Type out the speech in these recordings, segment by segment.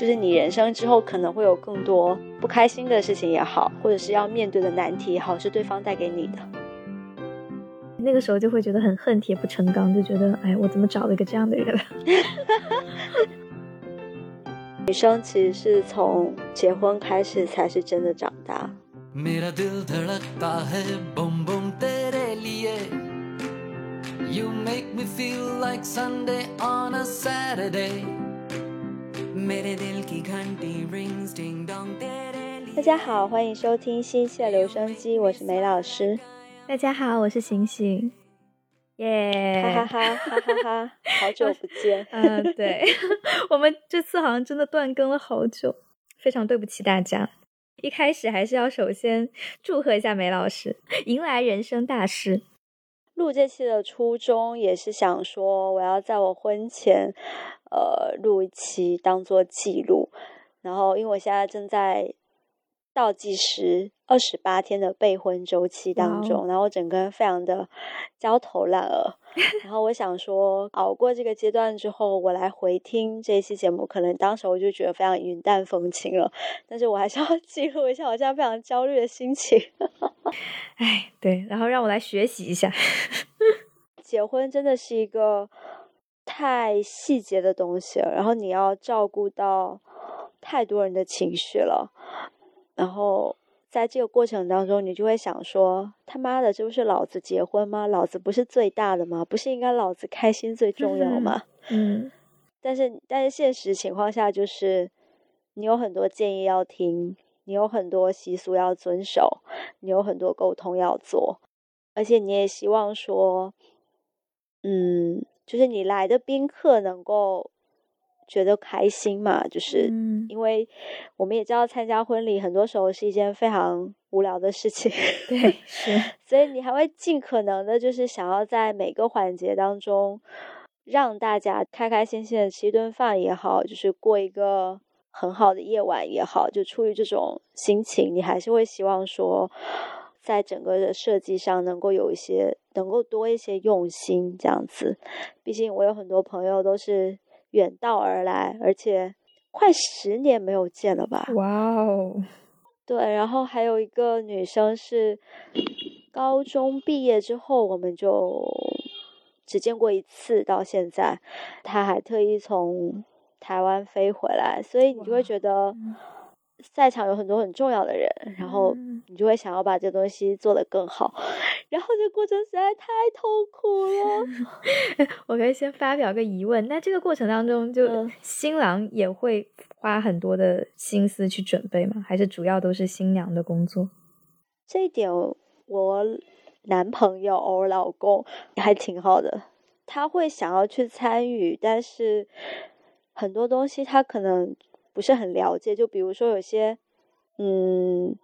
就是你人生之后可能会有更多不开心的事情也好，或者是要面对的难题也好，是对方带给你的。那个时候就会觉得很恨铁不成钢，就觉得哎，我怎么找了一个这样的人？女生其实是从结婚开始才是真的长大。大家好，欢迎收听新期的留声机，我是梅老师。大家好，我是醒醒，耶，哈哈哈哈哈哈，好久不见。嗯，对，我们这次好像真的断更了好久，非常对不起大家。一开始还是要首先祝贺一下梅老师，迎来人生大事。录这期的初衷也是想说，我要在我婚前，呃，录一期当做记录。然后，因为我现在正在。倒计时二十八天的备婚周期当中，然后整个人非常的焦头烂额。然后我想说，熬过这个阶段之后，我来回听这一期节目，可能当时我就觉得非常云淡风轻了。但是我还是要 记录一下我现在非常焦虑的心情。哎，对，然后让我来学习一下。结婚真的是一个太细节的东西了，然后你要照顾到太多人的情绪了。然后在这个过程当中，你就会想说：“他妈的，这不是老子结婚吗？老子不是最大的吗？不是应该老子开心最重要吗？”嗯。但是，但是现实情况下就是，你有很多建议要听，你有很多习俗要遵守，你有很多沟通要做，而且你也希望说，嗯，就是你来的宾客能够。觉得开心嘛？就是因为我们也知道，参加婚礼很多时候是一件非常无聊的事情。对，是。所以你还会尽可能的，就是想要在每个环节当中，让大家开开心心的吃一顿饭也好，就是过一个很好的夜晚也好，就出于这种心情，你还是会希望说，在整个的设计上能够有一些，能够多一些用心这样子。毕竟我有很多朋友都是。远道而来，而且快十年没有见了吧？哇哦！对，然后还有一个女生是高中毕业之后，我们就只见过一次，到现在，她还特意从台湾飞回来，所以你就会觉得。在场有很多很重要的人，然后你就会想要把这东西做得更好，然后这过程实在太痛苦了。我可以先发表个疑问，那这个过程当中，就新郎也会花很多的心思去准备吗？还是主要都是新娘的工作？这一点我男朋友我老公还挺好的，他会想要去参与，但是很多东西他可能。不是很了解，就比如说有些，嗯，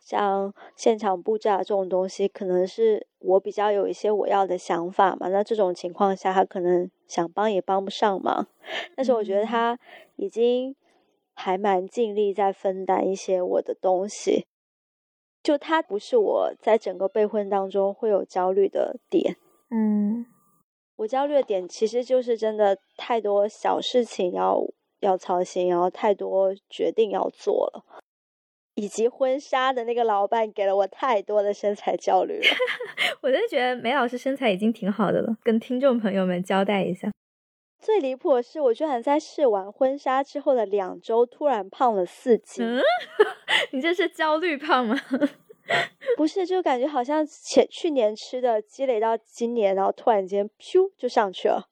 像现场布置啊这种东西，可能是我比较有一些我要的想法嘛。那这种情况下，他可能想帮也帮不上忙。但是我觉得他已经还蛮尽力在分担一些我的东西。就他不是我在整个备婚当中会有焦虑的点。嗯，我焦虑的点其实就是真的太多小事情要。要操心，然后太多决定要做了，以及婚纱的那个老板给了我太多的身材焦虑了。我真的觉得梅老师身材已经挺好的了，跟听众朋友们交代一下。最离谱的是，我居然在试完婚纱之后的两周突然胖了四斤。你这是焦虑胖吗？不是，就感觉好像前去年吃的积累到今年，然后突然间咻就上去了。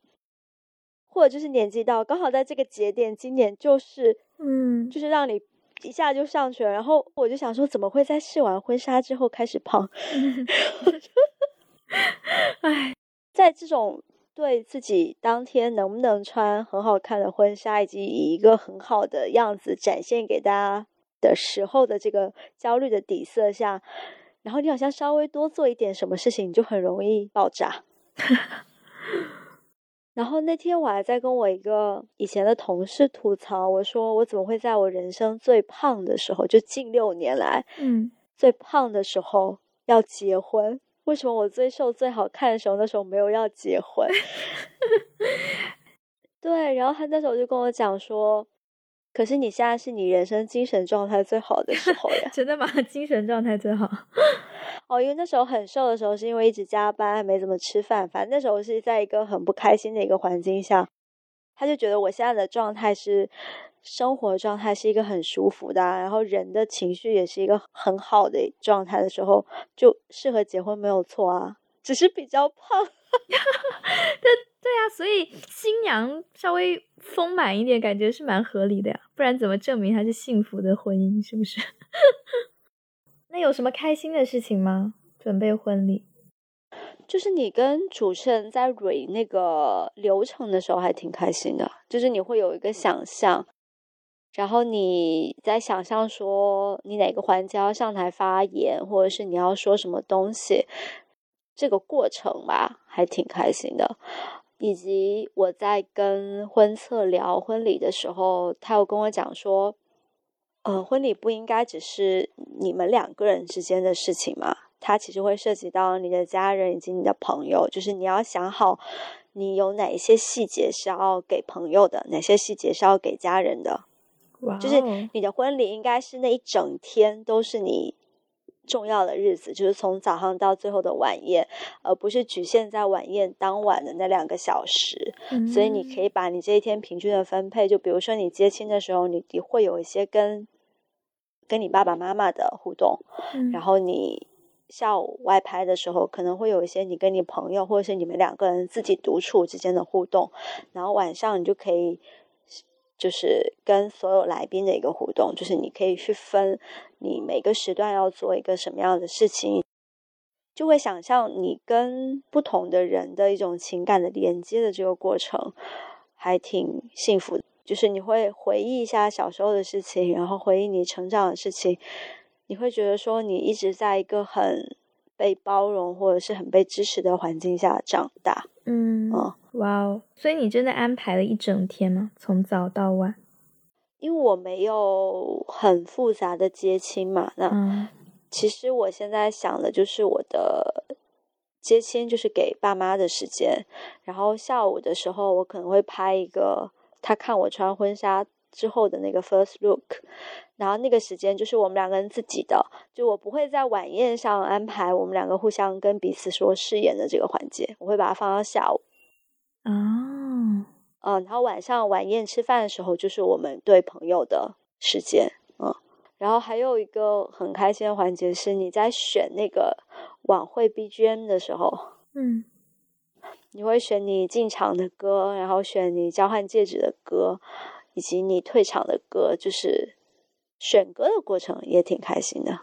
或者就是年纪到，刚好在这个节点，今年就是，嗯，就是让你一下就上去了。然后我就想说，怎么会在试完婚纱之后开始胖？哎，在这种对自己当天能不能穿很好看的婚纱，以及以一个很好的样子展现给大家的时候的这个焦虑的底色下，然后你好像稍微多做一点什么事情，你就很容易爆炸。然后那天我还在跟我一个以前的同事吐槽，我说我怎么会在我人生最胖的时候，就近六年来，嗯，最胖的时候要结婚？为什么我最瘦最好看的时候那时候没有要结婚？对，然后他那时候就跟我讲说，可是你现在是你人生精神状态最好的时候呀！真的吗？精神状态最好。哦，因为那时候很瘦的时候，是因为一直加班，没怎么吃饭。反正那时候是在一个很不开心的一个环境下，他就觉得我现在的状态是生活状态是一个很舒服的，然后人的情绪也是一个很好的状态的时候，就适合结婚没有错啊，只是比较胖。对对啊，所以新娘稍微丰满一点，感觉是蛮合理的呀。不然怎么证明她是幸福的婚姻？是不是？那有什么开心的事情吗？准备婚礼，就是你跟主持人在蕊那个流程的时候还挺开心的，就是你会有一个想象，然后你在想象说你哪个环节要上台发言，或者是你要说什么东西。这个过程吧，还挺开心的。以及我在跟婚策聊婚礼的时候，他又跟我讲说，呃，婚礼不应该只是你们两个人之间的事情嘛，它其实会涉及到你的家人以及你的朋友。就是你要想好，你有哪一些细节是要给朋友的，哪些细节是要给家人的。哇，就是你的婚礼应该是那一整天都是你。重要的日子就是从早上到最后的晚宴，而不是局限在晚宴当晚的那两个小时。所以你可以把你这一天平均的分配，就比如说你接亲的时候，你你会有一些跟跟你爸爸妈妈的互动，然后你下午外拍的时候，可能会有一些你跟你朋友或者是你们两个人自己独处之间的互动，然后晚上你就可以。就是跟所有来宾的一个互动，就是你可以去分你每个时段要做一个什么样的事情，就会想象你跟不同的人的一种情感的连接的这个过程，还挺幸福的。就是你会回忆一下小时候的事情，然后回忆你成长的事情，你会觉得说你一直在一个很被包容或者是很被支持的环境下长大。嗯哦，哇哦！所以你真的安排了一整天吗？从早到晚？因为我没有很复杂的接亲嘛，那其实我现在想的就是我的接亲就是给爸妈的时间，然后下午的时候我可能会拍一个他看我穿婚纱之后的那个 first look，然后那个时间就是我们两个人自己的，就我不会在晚宴上安排我们两个互相跟彼此说誓言的这个环节，我会把它放到下午。哦，嗯，然后晚上晚宴吃饭的时候，就是我们对朋友的时间，嗯，然后还有一个很开心的环节是，你在选那个晚会 BGM 的时候，嗯，你会选你进场的歌，然后选你交换戒指的歌，以及你退场的歌，就是选歌的过程也挺开心的，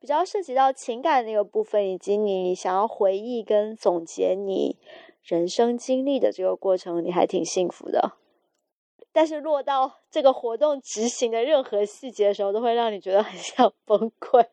比较涉及到情感那个部分，以及你想要回忆跟总结你。人生经历的这个过程，你还挺幸福的。但是落到这个活动执行的任何细节的时候，都会让你觉得很想崩溃。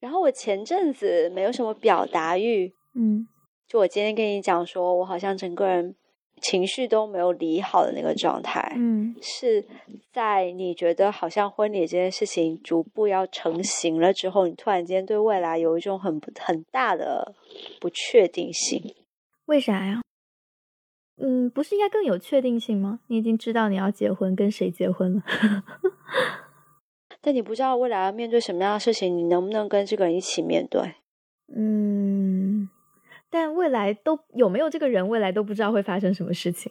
然后我前阵子没有什么表达欲，嗯，就我今天跟你讲说，我好像整个人情绪都没有理好的那个状态，嗯，是在你觉得好像婚礼这件事情逐步要成型了之后，你突然间对未来有一种很很大的不确定性。为啥呀？嗯，不是应该更有确定性吗？你已经知道你要结婚，跟谁结婚了，但你不知道未来要面对什么样的事情，你能不能跟这个人一起面对？嗯，但未来都有没有这个人，未来都不知道会发生什么事情。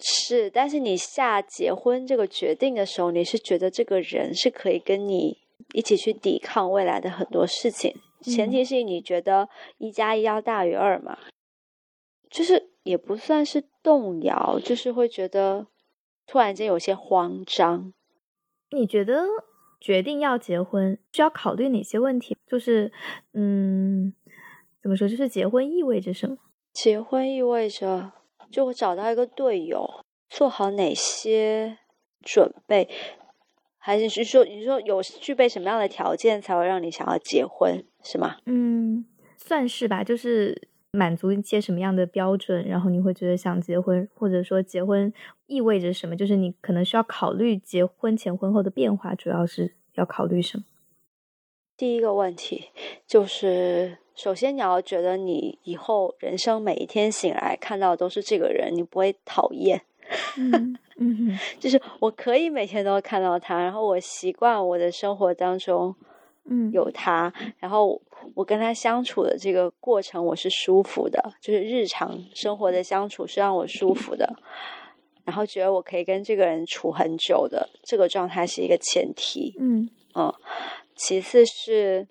是，但是你下结婚这个决定的时候，你是觉得这个人是可以跟你一起去抵抗未来的很多事情，前提是你觉得一加一要大于二嘛？就是也不算是动摇，就是会觉得突然间有些慌张。你觉得决定要结婚需要考虑哪些问题？就是，嗯，怎么说？就是结婚意味着什么？结婚意味着就会找到一个队友，做好哪些准备？还是是说，你说有具备什么样的条件才会让你想要结婚，是吗？嗯，算是吧，就是。满足一些什么样的标准，然后你会觉得想结婚，或者说结婚意味着什么？就是你可能需要考虑结婚前婚后的变化，主要是要考虑什么？第一个问题就是，首先你要觉得你以后人生每一天醒来看到的都是这个人，你不会讨厌。嗯嗯，就是我可以每天都看到他，然后我习惯我的生活当中，嗯，有他，然后我跟他相处的这个过程我是舒服的，就是日常生活的相处是让我舒服的，然后觉得我可以跟这个人处很久的这个状态是一个前提，嗯嗯，其次是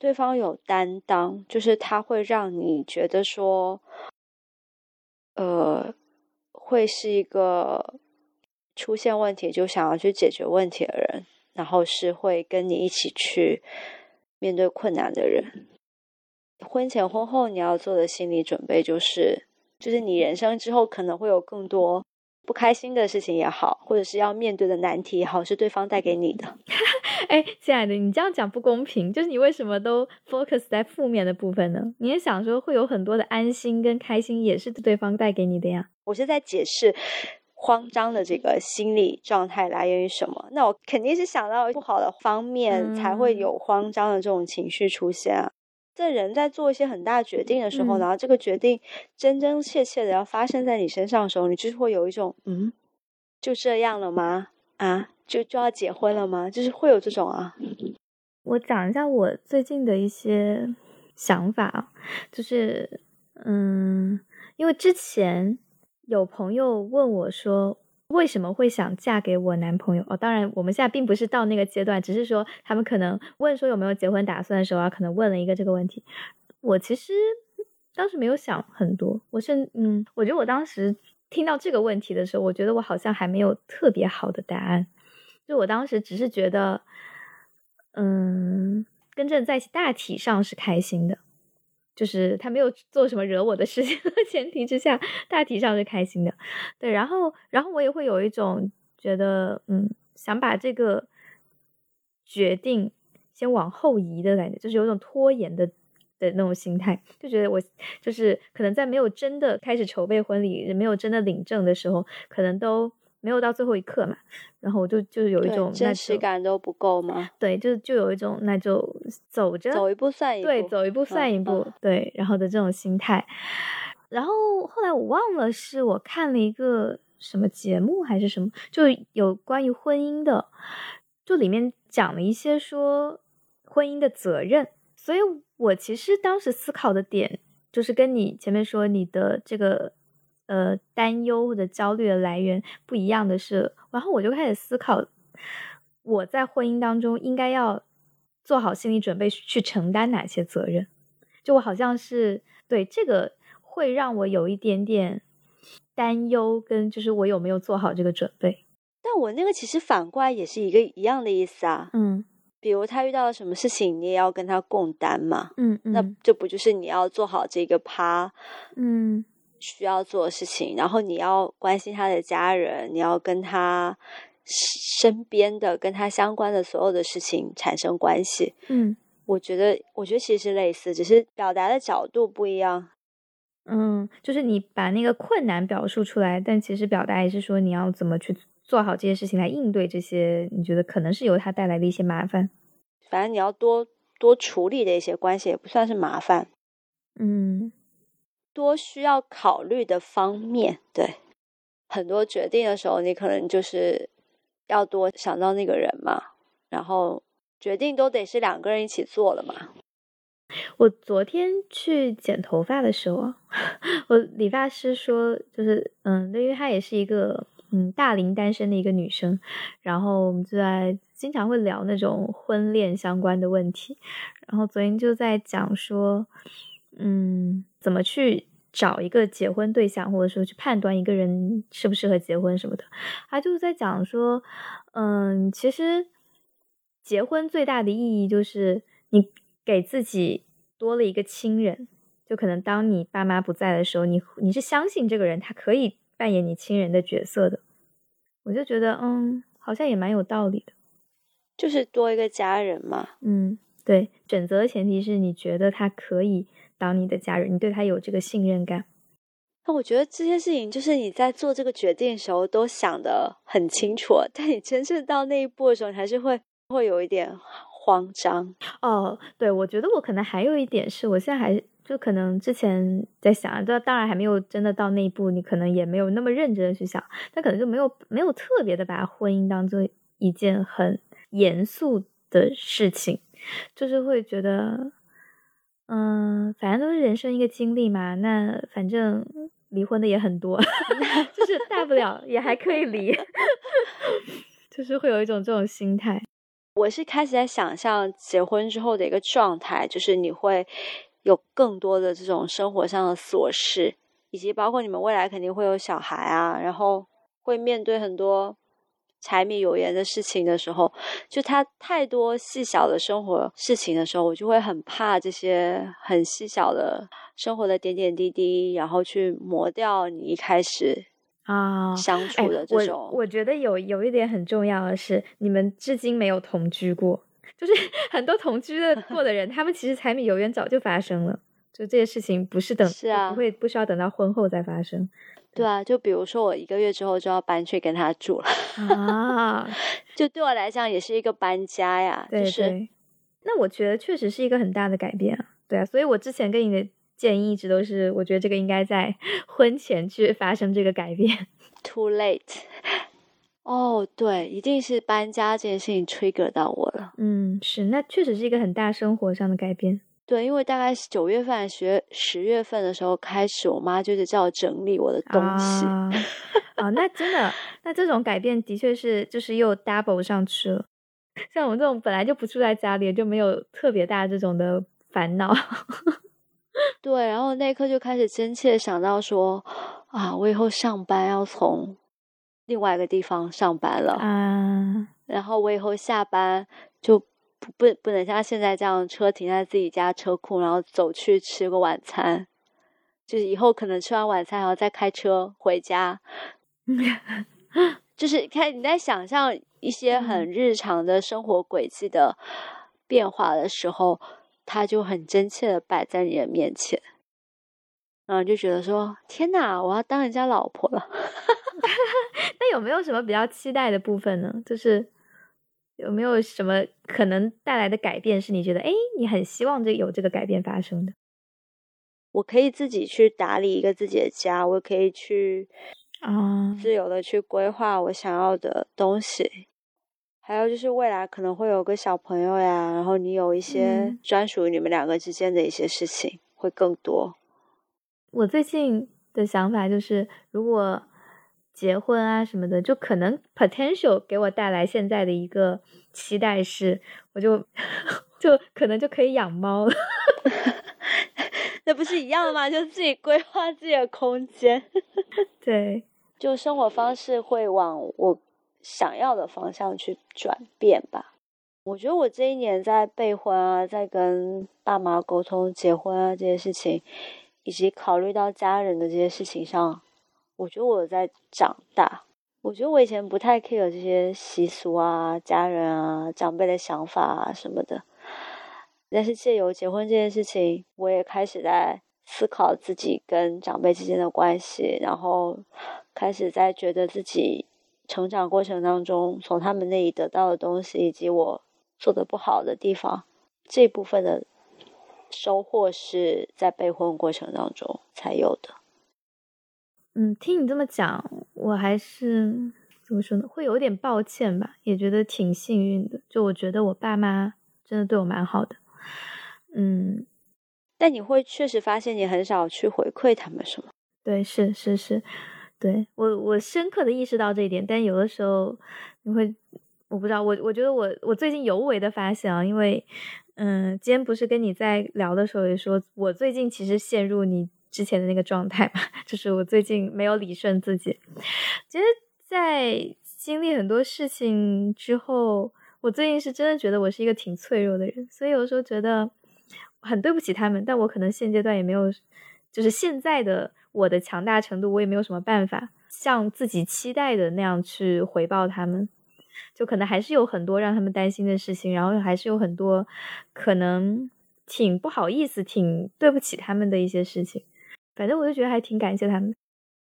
对方有担当，就是他会让你觉得说，呃，会是一个出现问题就想要去解决问题的人，然后是会跟你一起去面对困难的人。婚前婚后你要做的心理准备就是，就是你人生之后可能会有更多不开心的事情也好，或者是要面对的难题也好，是对方带给你的。哎，亲爱的，你这样讲不公平，就是你为什么都 focus 在负面的部分呢？你也想说会有很多的安心跟开心，也是对方带给你的呀。我是在解释慌张的这个心理状态来源于什么。那我肯定是想到不好的方面，才会嗯有慌张的这种情绪出现啊。在人在做一些很大决定的时候，嗯然后这个决定真真切切的要发生在你身上的时候，你就是会有一种嗯，就这样了吗？啊，就就要结婚了吗？就是会有这种啊。我讲一下我最近的一些想法啊，就是嗯，因为之前有朋友问我说。为什么会想嫁给我男朋友？哦，当然，我们现在并不是到那个阶段，只是说他们可能问说有没有结婚打算的时候啊，可能问了一个这个问题。我其实当时没有想很多，我是嗯，我觉得我当时听到这个问题的时候，我觉得我好像还没有特别好的答案。就我当时只是觉得，嗯，跟这在一起大体上是开心的，就是他没有做什么惹我的事情的前提之下，大体上是开心的。对，然后，然后我也会有一种觉得，嗯，想把这个决定先往后移的感觉，就是有种拖延的的那种心态，就觉得我就是可能在没有真的开始筹备婚礼，没有真的领证的时候，可能都没有到最后一刻嘛，然后我就就是有一种那真实感都不够吗？对，就就有一种那就走着走一步算一步，对，走一步算一嗯步，嗯对，然后的这种心态。然后后来我忘了是我看了一个什么节目还是什么，就有关于婚姻的，就里面讲了一些说婚姻的责任。所以我其实当时思考的点，就是跟你前面说你的这个呃担忧或者焦虑的来源不一样的是，然后我就开始思考，我在婚姻当中应该要做好心理准备去承担哪些责任。就我好像是对这个会让我有一点点担忧，跟就是我有没有做好这个准备。但我那个其实反过来也是一个一样的意思啊。嗯比如他遇到了什么事情，你也要跟他共担嘛。嗯那这不就是你要做好这个趴嗯需要做的事情，然后你要关心他的家人，你要跟他身边的跟他相关的所有的事情产生关系。嗯我觉得，我觉得其实是类似，只是表达的角度不一样。嗯，就是你把那个困难表述出来，但其实表达也是说你要怎么去做好这些事情来应对这些你觉得可能是由他带来的一些麻烦。反正你要多多处理的一些关系，也不算是麻烦，嗯多需要考虑的方面。对，很多决定的时候，你可能就是要多想到那个人嘛，然后决定都得是两个人一起做了嘛。我昨天去剪头发的时候啊，我理发师说，就是嗯，因为他也是一个嗯大龄单身的一个女生，然后我们就在经常会聊那种婚恋相关的问题，然后昨天就在讲说，嗯，怎么去找一个结婚对象，或者说去判断一个人适不适合结婚什么的，他就是在讲说，嗯，其实结婚最大的意义就是你。给自己多了一个亲人，就可能当你爸妈不在的时候，你你是相信这个人他可以扮演你亲人的角色的。我就觉得，嗯，好像也蛮有道理的，就是多一个家人嘛。嗯，对，选择的前提是你觉得他可以当你的家人，你对他有这个信任感。那我觉得这些事情就是你在做这个决定的时候都想得很清楚，但你真正到那一步的时候，你还是会会有一点。慌张哦，对，我觉得我可能还有一点是，我现在还就可能之前在想，这当然还没有真的到那一步，你可能也没有那么认真的去想，但可能就没有没有特别的把婚姻当做一件很严肃的事情，就是会觉得，嗯，反正都是人生一个经历嘛，那反正离婚的也很多，就是大不了也还可以离，就是会有一种这种心态。我是开始在想象结婚之后的一个状态，就是你会有更多的这种生活上的琐事，以及包括你们未来肯定会有小孩啊，然后会面对很多柴米油盐的事情的时候，就他太多细小的生活事情的时候，我就会很怕这些很细小的生活的点点滴滴，然后去磨掉你一开始。啊，相处的这种，我我觉得有有一点很重要的是，你们至今没有同居过，就是很多同居的过的人，他们其实柴米油盐早就发生了，就这些事情不是等，是啊，不会不需要等到婚后再发生。对啊，就比如说我一个月之后就要搬去跟他住了啊，就对我来讲也是一个搬家呀。对对，那我觉得确实是一个很大的改变啊。对啊，所以我之前跟你的。建议一直都是，我觉得这个应该在 婚前去发生这个改变。Too late。哦，对，一定是搬家这件事情 trigger 到我了。嗯，是，那确实是一个很大生活上的改变。对，因为大概九月份、十十月份的时候开始，我妈就是叫我整理我的东西。啊，那真的，那这种改变的确是就是又 double 上去了。像我们这种本来就不住在家里，就没有特别大这种的烦恼。对，然后那一刻就开始真切想到说，啊，我以后上班要从另外一个地方上班了啊，然后我以后下班就不不不能像现在这样车停在自己家车库，然后走去吃个晚餐，就是以后可能吃完晚餐还要再开车回家，就是看你在想象一些很日常的生活轨迹的变化的时候。他就很真切的摆在你的面前，然后就觉得说：“天哪，我要当人家老婆了。”那有没有什么比较期待的部分呢？就是有没有什么可能带来的改变是你觉得，哎，你很希望这有这个改变发生的？我可以自己去打理一个自己的家，我可以去啊，自由的去规划我想要的东西。还有就是未来可能会有个小朋友呀，然后你有一些专属于你们两个之间的一些事情会更多。我最近的想法就是，如果结婚啊什么的，就可能 potential 给我带来现在的一个期待是，我就 就可能就可以养猫了。那不是一样的吗？就自己规划自己的空间。对，就生活方式会往我。想要的方向去转变吧。我觉得我这一年在备婚啊，在跟爸妈沟通结婚啊这些事情，以及考虑到家人的这些事情上，我觉得我在长大。我觉得我以前不太 care 这些习俗啊、家人啊、长辈的想法啊什么的，但是借由结婚这件事情，我也开始在思考自己跟长辈之间的关系，然后开始在觉得自己。成长过程当中，从他们那里得到的东西，以及我做的不好的地方，这部分的收获是在备婚过程当中才有的。嗯，听你这么讲，我还是怎么说呢？会有点抱歉吧，也觉得挺幸运的。就我觉得我爸妈真的对我蛮好的。嗯，但你会确实发现你很少去回馈他们，是吗？对，是是是。对我，我深刻的意识到这一点，但有的时候你会，我不知道，我我觉得我我最近尤为的发现啊，因为，嗯，今天不是跟你在聊的时候也说，我最近其实陷入你之前的那个状态嘛，就是我最近没有理顺自己。其实，在经历很多事情之后，我最近是真的觉得我是一个挺脆弱的人，所以有时候觉得很对不起他们，但我可能现阶段也没有，就是现在的。我的强大程度，我也没有什么办法像自己期待的那样去回报他们，就可能还是有很多让他们担心的事情，然后还是有很多可能挺不好意思、挺对不起他们的一些事情。反正我就觉得还挺感谢他们。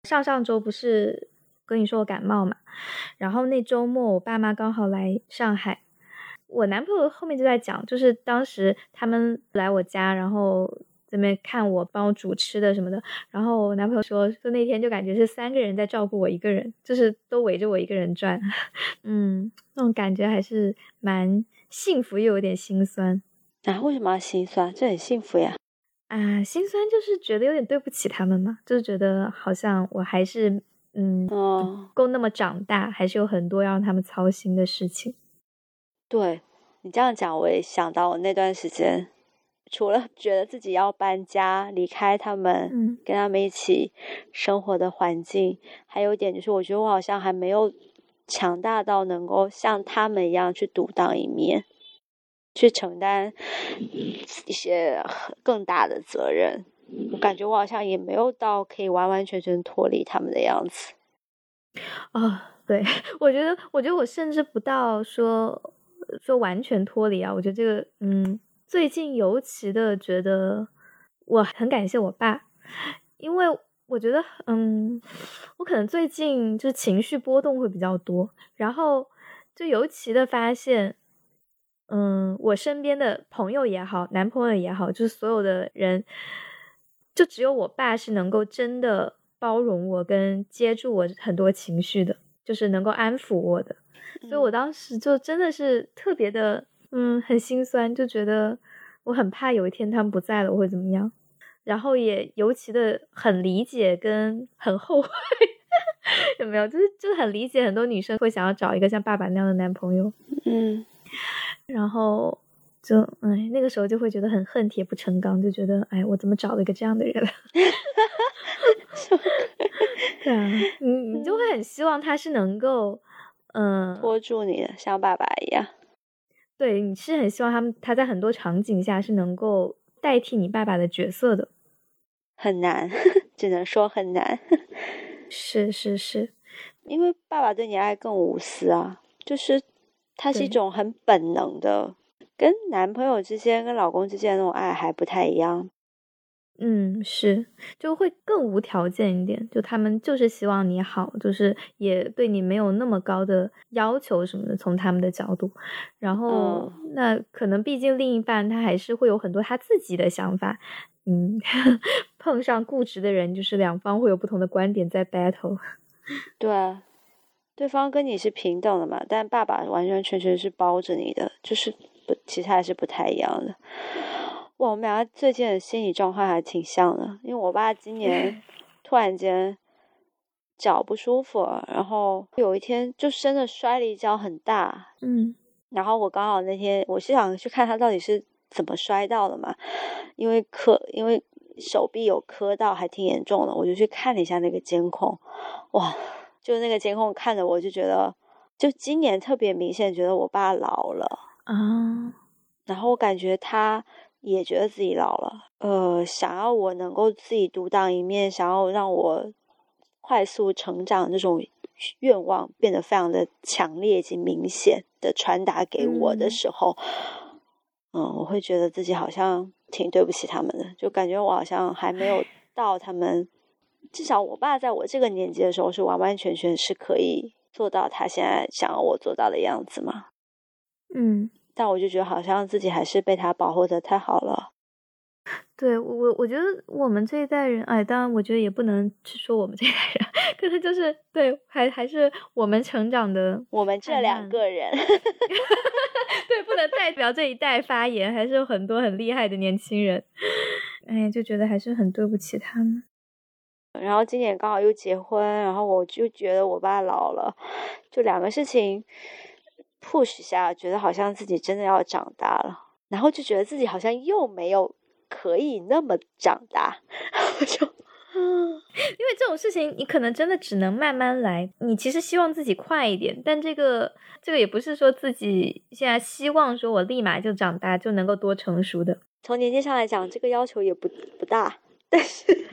上上周不是跟你说我感冒嘛，然后那周末我爸妈刚好来上海，我男朋友后面就在讲，就是当时他们来我家，然后。在那边看我，帮我煮吃的什么的。然后我男朋友说，就那天就感觉是三个人在照顾我一个人，就是都围着我一个人转。嗯，那种感觉还是蛮幸福又有点心酸。啊，为什么要心酸？这很幸福呀。啊，心酸就是觉得有点对不起他们嘛，就是觉得好像我还是嗯，够那么长大，还是有很多要让他们操心的事情。对你这样讲，我也想到我那段时间，除了觉得自己要搬家离开他们，嗯，跟他们一起生活的环境，还有一点就是，我觉得我好像还没有强大到能够像他们一样去独当一面，去承担一些更大的责任。我感觉我好像也没有到可以完完全全脱离他们的样子。啊，对，我觉得，我觉得我甚至不到说。说完全脱离啊，我觉得这个，嗯，最近尤其的觉得我很感谢我爸，因为我觉得，嗯，我可能最近就是情绪波动会比较多，然后就尤其的发现，嗯，我身边的朋友也好，男朋友也好，就是所有的人，就只有我爸是能够真的包容我跟接住我很多情绪的，就是能够安抚我的。所以我当时就真的是特别的，嗯，很心酸，就觉得我很怕有一天他们不在了我会怎么样，然后也尤其的很理解跟很后悔，有没有？就是就是很理解很多女生会想要找一个像爸爸那样的男朋友，嗯，然后就哎那个时候就会觉得很恨铁不成钢，就觉得哎我怎么找了一个这样的人？对啊，你你就会很希望他是能够。嗯，拖住你的，像爸爸一样。对，你是很希望他们他在很多场景下是能够代替你爸爸的角色的，很难，只能说很难。是是是，因为爸爸对你爱更无私啊，就是他是一种很本能的，跟男朋友之间、跟老公之间那种爱还不太一样。嗯，是，就会更无条件一点，就他们就是希望你好，就是也对你没有那么高的要求什么的，从他们的角度。然后，那可能毕竟另一半他还是会有很多他自己的想法。嗯，碰上固执的人，就是两方会有不同的观点在 battle。对，对方跟你是平等的嘛，但爸爸完完全全是包着你的，就是不，其实还是不太一样的。哇，我们俩最近的心理状况还挺像的，因为我爸今年 突然间脚不舒服，然后有一天就真的摔了一跤很大，嗯，然后我刚好那天我是想去看他到底是怎么摔到的嘛，因为磕，因为手臂有磕到，还挺严重的，我就去看了一下那个监控，哇，就那个监控看着我就觉得，就今年特别明显觉得我爸老了。啊，然后我感觉他。也觉得自己老了，呃，想要我能够自己独当一面，想要让我快速成长这种愿望变得非常的强烈以及明显的传达给我的时候，嗯，我会觉得自己好像挺对不起他们的，就感觉我好像还没有到他们，至少我爸在我这个年纪的时候是完完全全是可以做到他现在想要我做到的样子嘛，嗯。但我就觉得好像自己还是被他保护的太好了。对我，我我觉得我们这一代人，哎，当然我觉得也不能去说我们这一代人，可是就是对，还还是我们成长的，我们这两个人，对，不能代表这一代发言，还是有很多很厉害的年轻人，哎，就觉得还是很对不起他们。然后今年刚好又结婚，然后我就觉得我爸老了，就两个事情。push 下，觉得好像自己真的要长大了，然后就觉得自己好像又没有可以那么长大，就，因为这种事情你可能真的只能慢慢来。你其实希望自己快一点，但这个这个也不是说自己现在希望说我立马就长大就能够多成熟的。从年纪上来讲，这个要求也不不大，但是，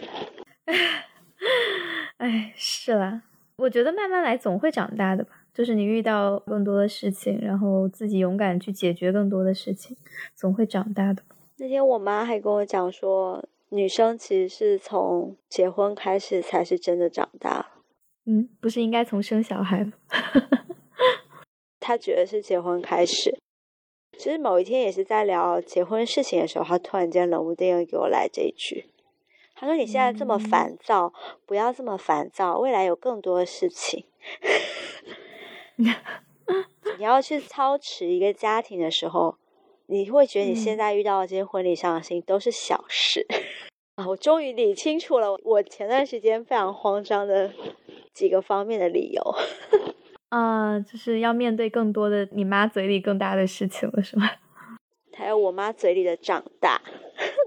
哎，是啦，我觉得慢慢来总会长大的吧。就是你遇到更多的事情，然后自己勇敢去解决更多的事情，总会长大的。那天我妈还跟我讲说，女生其实是从结婚开始才是真的长大。嗯，不是应该从生小孩吗？她觉得是结婚开始。其实某一天也是在聊结婚事情的时候，她突然间冷不丁的给我来这一句，他说：“你现在这么烦躁，不要这么烦躁，未来有更多的事情。你要去操持一个家庭的时候，你会觉得你现在遇到的这些婚礼上的事情都是小事 啊！我终于理清楚了我前段时间非常慌张的几个方面的理由。”啊，就是要面对更多的你妈嘴里更大的事情了，是吗？还有我妈嘴里的长大，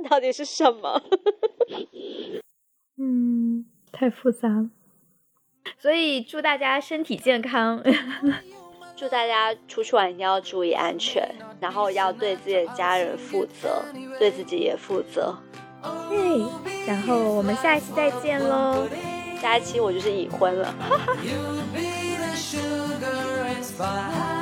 到底是什么？嗯，太复杂了。所以祝大家身体健康，祝大家出去玩一定要注意安全，然后要对自己的家人负责，对自己也负责。对，然后我们下一期再见喽。下一期我就是已婚了。sugar and spice.